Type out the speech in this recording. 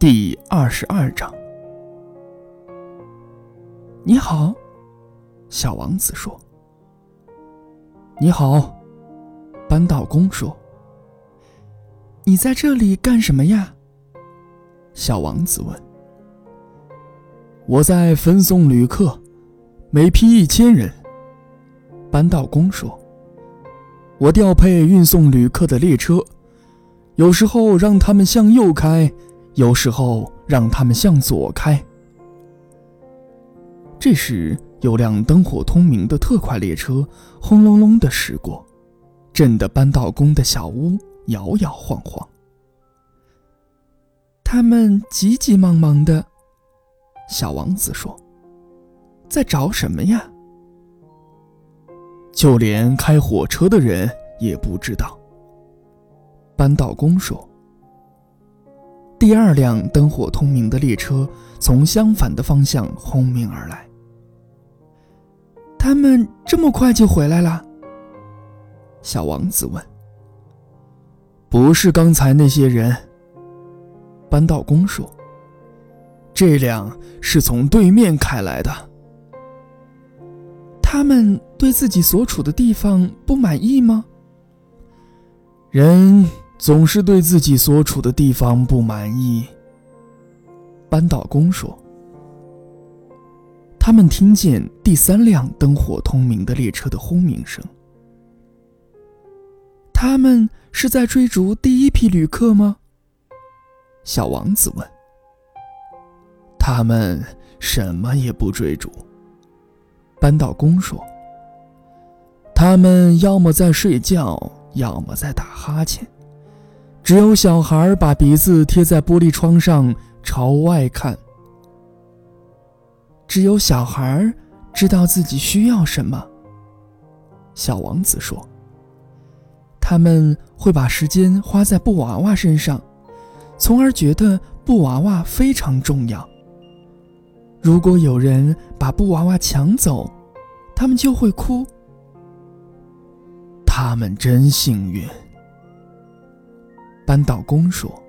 第二十二章。你好，小王子说。你好，扳道工说。你在这里干什么呀？小王子问。我在分送旅客，每批一千人。扳道工说。我调配运送旅客的列车，有时候让他们向右开。有时候让他们向左开。这时，有辆灯火通明的特快列车轰隆隆的驶过，震得扳道工的小屋摇摇晃晃。他们急急忙忙的，小王子说：“在找什么呀？”就连开火车的人也不知道。扳道工说。第二辆灯火通明的列车从相反的方向轰鸣而来。他们这么快就回来了？小王子问。不是刚才那些人。扳道工说。这辆是从对面开来的。他们对自己所处的地方不满意吗？人。总是对自己所处的地方不满意。扳道工说：“他们听见第三辆灯火通明的列车的轰鸣声。他们是在追逐第一批旅客吗？”小王子问。“他们什么也不追逐。”扳道工说。“他们要么在睡觉，要么在打哈欠。”只有小孩把鼻子贴在玻璃窗上朝外看。只有小孩知道自己需要什么。小王子说：“他们会把时间花在布娃娃身上，从而觉得布娃娃非常重要。如果有人把布娃娃抢走，他们就会哭。他们真幸运。”扳道工说。